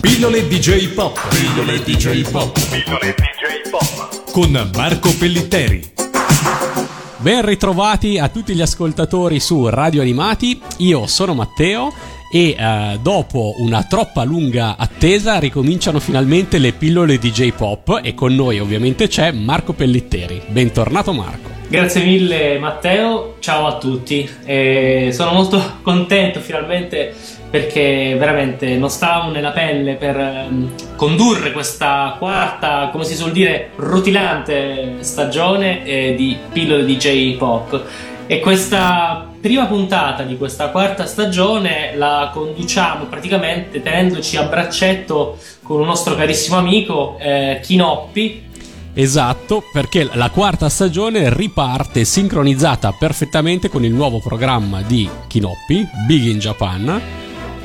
Pillole DJ Pop. Pillole DJ Pop. Pillole DJ Pop. Con Marco Pellitteri. Ben ritrovati a tutti gli ascoltatori su Radio Animati. Io sono Matteo e eh, dopo una troppa lunga attesa ricominciano finalmente le pillole DJ Pop e con noi ovviamente c'è Marco Pellitteri. Bentornato Marco. Grazie mille Matteo, ciao a tutti. E sono molto contento finalmente perché veramente non stavamo nella pelle per um, condurre questa quarta, come si suol dire, rutilante stagione eh, di pillole DJ Pop. E questa prima puntata di questa quarta stagione la conduciamo praticamente tenendoci a braccetto con un nostro carissimo amico eh, Chinoppi. Esatto, perché la quarta stagione riparte sincronizzata perfettamente con il nuovo programma di Kinoppi, Big in Japan,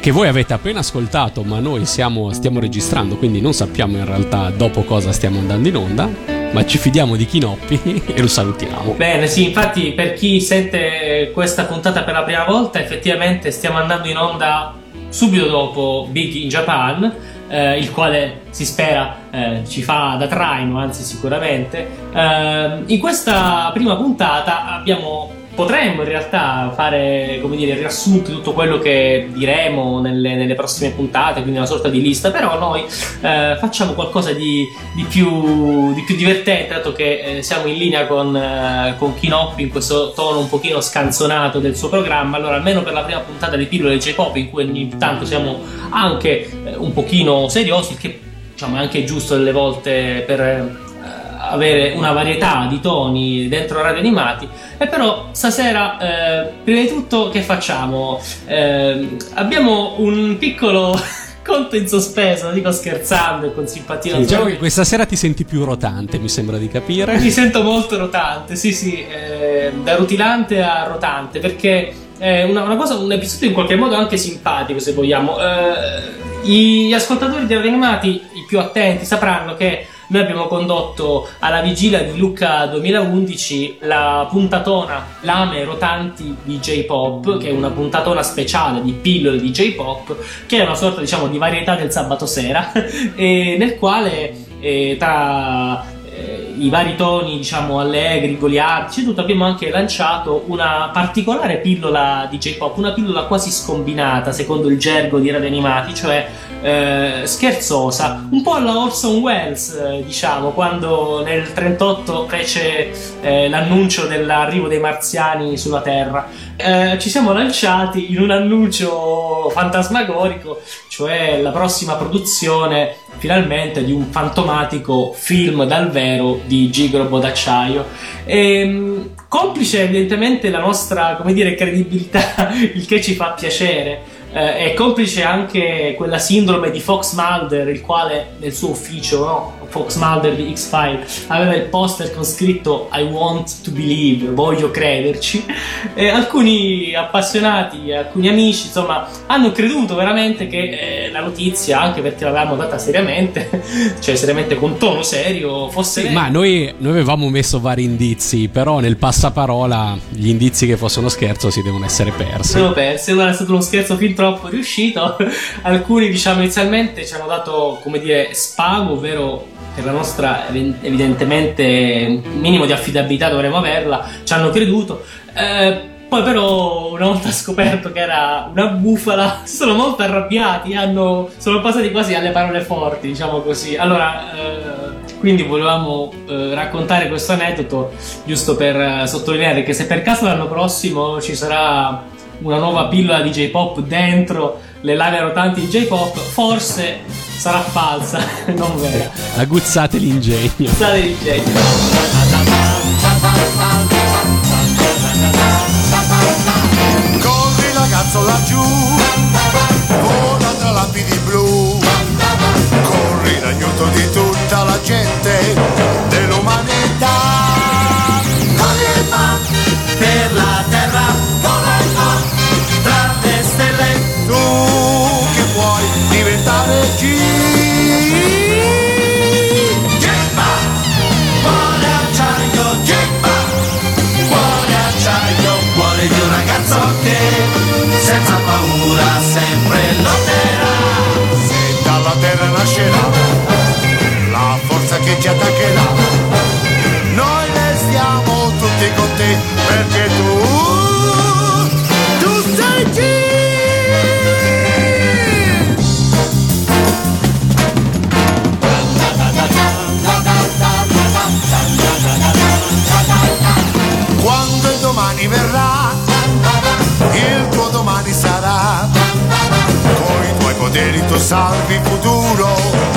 che voi avete appena ascoltato, ma noi siamo, stiamo registrando, quindi non sappiamo in realtà dopo cosa stiamo andando in onda ma ci fidiamo di Chinoppi e lo salutiamo. Bene, sì, infatti per chi sente questa puntata per la prima volta, effettivamente stiamo andando in onda subito dopo Big in Japan, eh, il quale si spera eh, ci fa da traino, anzi sicuramente. Eh, in questa prima puntata abbiamo potremmo in realtà fare, come dire, riassunto di tutto quello che diremo nelle, nelle, prossime puntate, quindi una sorta di lista, però noi eh, facciamo qualcosa di, di, più, di, più, divertente, dato che eh, siamo in linea con, eh, con Kinoppi in questo tono un pochino scanzonato del suo programma, allora almeno per la prima puntata di pillole J-Pop, in cui ogni tanto siamo anche eh, un pochino seriosi, il che diciamo, è anche giusto delle volte per avere una varietà di toni dentro radio animati. E però stasera, eh, prima di tutto, che facciamo? Eh, abbiamo un piccolo conto in sospeso, lo dico scherzando e con simpatia. Sì, diciamo che questa sera ti senti più rotante, mi sembra di capire. Mi sento molto rotante, sì, sì, eh, da rutilante a rotante, perché è una, una, cosa, un episodio in qualche modo anche simpatico, se vogliamo. Eh, gli ascoltatori di animati, i più attenti, sapranno che noi abbiamo condotto alla vigilia di Lucca 2011 la puntatona Lame rotanti di J-Pop, che è una puntatona speciale di pillole di J-Pop, che è una sorta diciamo di varietà del sabato sera, nel quale eh, tra eh, i vari toni, diciamo, allegri, goliardici, tutto abbiamo anche lanciato una particolare pillola di J-pop, una pillola quasi scombinata, secondo il gergo di Radio Animati, cioè eh, scherzosa, un po' alla Orson Welles, eh, diciamo, quando nel 38 fece eh, l'annuncio dell'arrivo dei marziani sulla Terra. Eh, ci siamo lanciati in un annuncio fantasmagorico, cioè la prossima produzione finalmente di un fantomatico film dal vero di Gigrobo d'acciaio. E, ehm, complice evidentemente la nostra, come dire, credibilità, il che ci fa piacere eh, è complice anche quella sindrome di Fox Mulder, il quale nel suo ufficio, no? Fox Mulder di X-File, aveva il poster con scritto I want to believe, voglio crederci. E alcuni appassionati, alcuni amici, insomma, hanno creduto veramente che eh, la notizia, anche perché l'avevamo data seriamente, cioè seriamente con tono serio, fosse. Sì, ma noi, noi, avevamo messo vari indizi, però nel passaparola gli indizi che fosse uno scherzo si devono essere persi. Sono persi, allora è stato uno scherzo fin troppo riuscito. Alcuni, diciamo, inizialmente ci hanno dato, come dire, spago, ovvero per la nostra evidentemente minimo di affidabilità dovremmo averla, ci hanno creduto. Eh, poi però una volta scoperto che era una bufala sono molto arrabbiati, hanno, sono passati quasi alle parole forti, diciamo così. Allora, eh, quindi volevamo eh, raccontare questo aneddoto giusto per eh, sottolineare che se per caso l'anno prossimo ci sarà una nuova pillola di J-pop dentro le lave rotanti di J-pop, forse sarà falsa, non vera. Aguzzate l'ingegno. Aguzzate l'ingegno. Corri ragazzo laggiù, vola tra lapidi blu, corri in aiuto di tutta la gente terra nascerà, la salvi futuro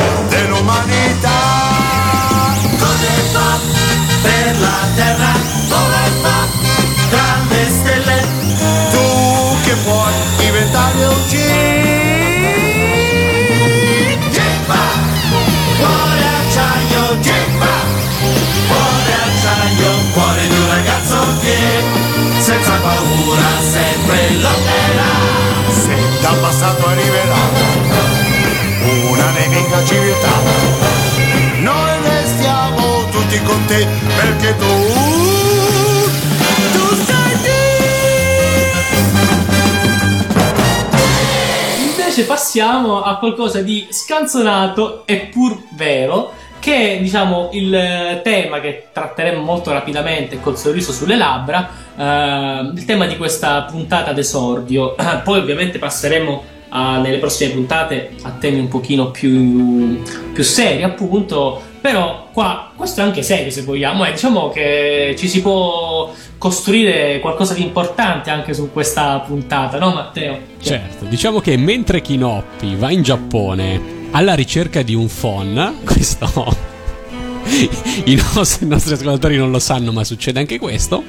Invece passiamo a qualcosa di scanzonato e pur vero, che è diciamo il eh, tema che tratteremo molto rapidamente col sorriso sulle labbra, eh, il tema di questa puntata d'esordio. Poi ovviamente passeremo a- nelle prossime puntate a temi un pochino più, più seri appunto, però qua questo è anche serio se vogliamo, eh, diciamo che ci si può costruire qualcosa di importante anche su questa puntata, no Matteo? Certo, diciamo che mentre Kinoppi va in Giappone alla ricerca di un phon, questo i nostri, i nostri ascoltatori non lo sanno, ma succede anche questo.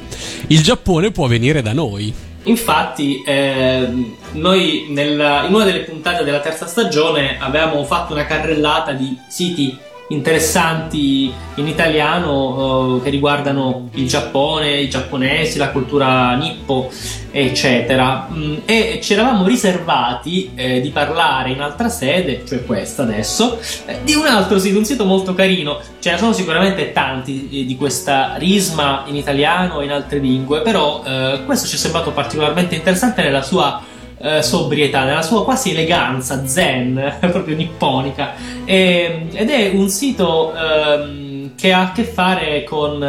Il Giappone può venire da noi. Infatti, ehm, noi nel- in una delle puntate della terza stagione avevamo fatto una carrellata di siti interessanti in italiano eh, che riguardano il Giappone, i giapponesi, la cultura nippo, eccetera. Mm, E ci eravamo riservati eh, di parlare in altra sede, cioè questa adesso, eh, di un altro sito, un sito molto carino. Ce ne sono sicuramente tanti eh, di questa risma in italiano e in altre lingue, però eh, questo ci è sembrato particolarmente interessante nella sua eh, sobrietà, nella sua quasi eleganza zen, proprio nipponica. E- ed è un sito ehm, che ha a che fare con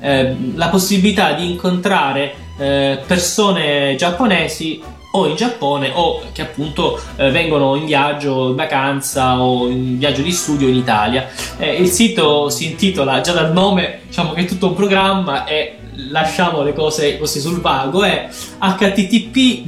eh, la possibilità di incontrare eh, persone giapponesi o in Giappone o che appunto eh, vengono in viaggio, in vacanza o in viaggio di studio in Italia. Eh, il sito si intitola, già dal nome, diciamo che è tutto un programma e lasciamo le cose così sul vago, è http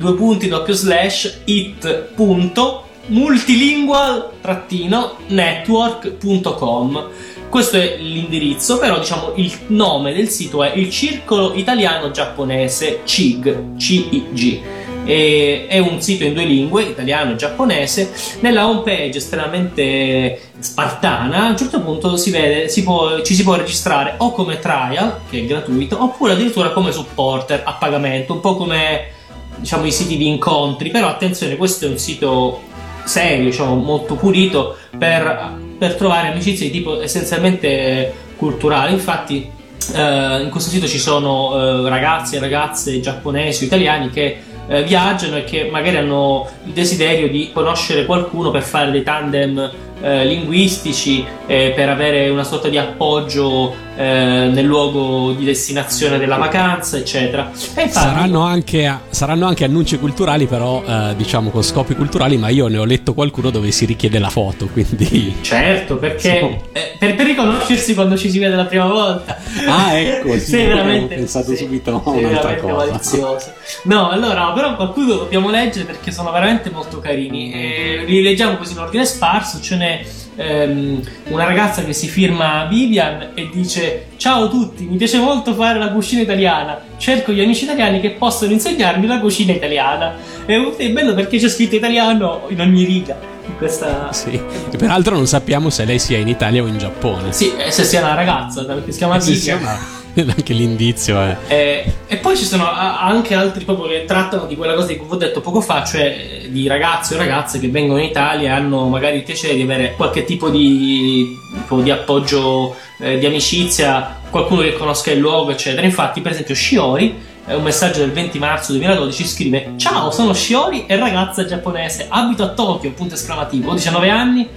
it.multilingual-network.com questo è l'indirizzo, però diciamo il nome del sito è il Circolo Italiano Giapponese CIG, CIG. E è un sito in due lingue, italiano e giapponese. Nella homepage estremamente spartana, a un certo punto si vede, si può- ci si può registrare o come trial, che è gratuito, oppure addirittura come supporter a pagamento, un po' come diciamo i siti di incontri. Però attenzione, questo è un sito serio, diciamo, molto pulito per, per trovare amicizie di tipo essenzialmente culturale. Infatti, eh, in questo sito ci sono eh, ragazzi e ragazze giapponesi o italiani che eh, viaggiano e che magari hanno il desiderio di conoscere qualcuno per fare dei tandem eh, linguistici, eh, per avere una sorta di appoggio eh, nel luogo di destinazione della vacanza, eccetera. Infatti, Saranno anche, saranno anche annunci culturali, però eh, diciamo con scopi culturali, ma io ne ho letto qualcuno dove si richiede la foto, quindi... Certo, perché Sì. eh, per, per riconoscersi quando ci si vede la prima volta. Ah, ecco, sì, sei veramente, ho pensato sei- subito a un'altra cosa. malizioso. No, allora, però qualcuno lo dobbiamo leggere perché sono veramente molto carini. E li leggiamo così in ordine sparso. Ce n'è ehm, una ragazza che si firma Vivian e dice: Ciao a tutti, mi piace molto fare la cucina italiana. Cerco gli amici italiani che possono insegnarmi la cucina italiana. E è bello perché c'è scritto italiano in ogni riga. Questa. Sì. E peraltro non sappiamo se lei sia in Italia o in Giappone. Sì, e se sia una ragazza, perché si chiama Sì, Vivian. anche l'indizio è... Eh, e poi ci sono anche altri proprio che trattano di quella cosa di cui ho detto poco fa, cioè eh, di ragazzi o ragazze che vengono in Italia e hanno magari il piacere di avere qualche tipo di, tipo di appoggio, eh, di amicizia, qualcuno che conosca il luogo, eccetera. Infatti, per esempio, Shiori è un messaggio del 20 marzo 2012, scrive Ciao, sono Shiori e ragazza giapponese, abito a Tokyo, punto esclamativo, ho 19 anni,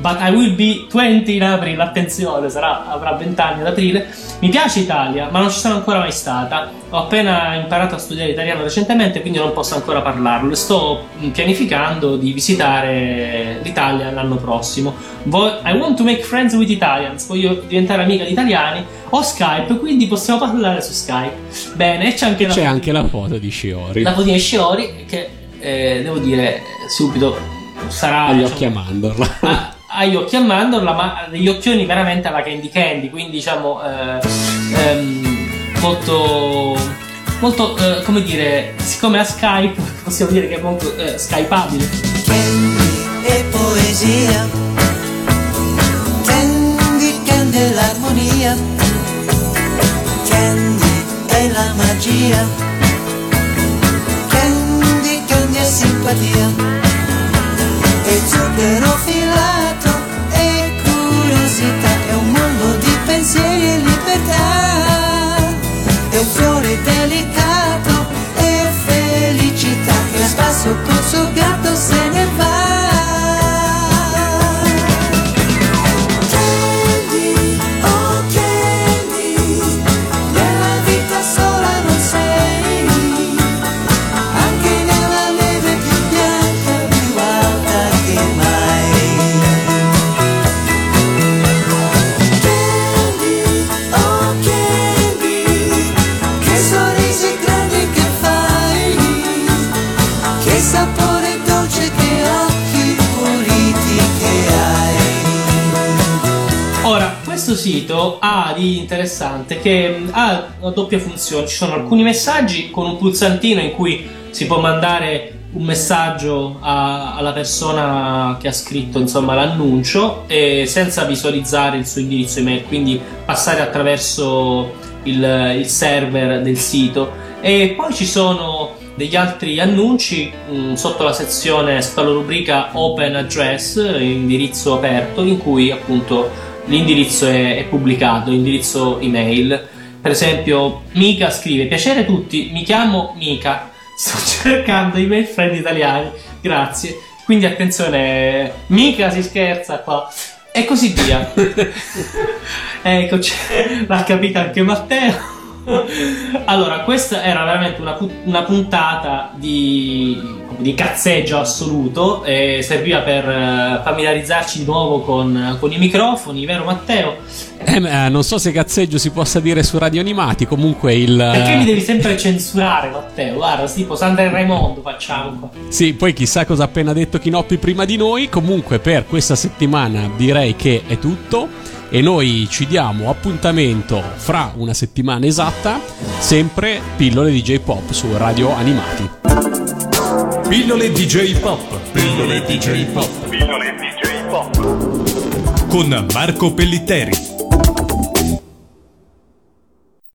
but I will be 20 in aprile, attenzione, sarà, avrà 20 anni ad aprile. Mi piace Italia, ma non ci sono ancora mai stata. Ho appena imparato a studiare italiano recentemente, quindi non posso ancora parlarlo. Sto pianificando di visitare l'Italia l'anno prossimo. I want to make friends with Italians, voglio diventare amica di italiani. Ho Skype, quindi possiamo parlare su Skype. Bene, c'è anche, c'è la, anche la foto di Shiori. La foto di Shiori, che eh, devo dire subito sarà. Agli occhi diciamo, a mandorla. Ha gli occhi a mandorla, ma degli occhioni veramente alla Candy Candy, quindi diciamo eh, ehm, molto, molto eh, come dire, siccome ha Skype, possiamo dire che è molto eh, skypeabile. Candy e poesia, Candy, Candy è l'armonia, Candy è la magia, Candy, Candy è simpatia. Sito ha di interessante che mm, ha una doppia funzione. Ci sono alcuni messaggi con un pulsantino in cui si può mandare un messaggio a, alla persona che ha scritto insomma, l'annuncio senza visualizzare il suo indirizzo email, quindi passare attraverso il, il server del sito. E poi ci sono degli altri annunci mh, mm, sotto la sezione, sotto la rubrica Open Address, indirizzo aperto, in cui appunto l'indirizzo è, è pubblicato, l'indirizzo email. Per esempio, Mika scrive: Piacere a tutti, mi chiamo Mika, sto cercando email friend italiani, grazie. Quindi attenzione, Mika si scherza qua. E così via. ecco, l'ha capito anche Matteo. allora, questa era veramente una, una puntata di, di, cazzeggio assoluto e serviva per eh, familiarizzarci di nuovo con, con i microfoni, vero Matteo? Eh, eh, non so se cazzeggio si possa dire su radio animati, comunque il... Perché mi devi sempre censurare Matteo? Guarda, tipo Sandra e Raimondo facciamo qua. Sì, poi chissà cosa ha appena detto Chinoppi prima di noi, comunque per questa settimana direi che è tutto e noi ci diamo appuntamento fra una settimana esatta, sempre pillole DJ Pop su Radio Animati. Pillole DJ Pop. Pillole DJ Pop. Pillole DJ Pop. Con Marco Pellitteri.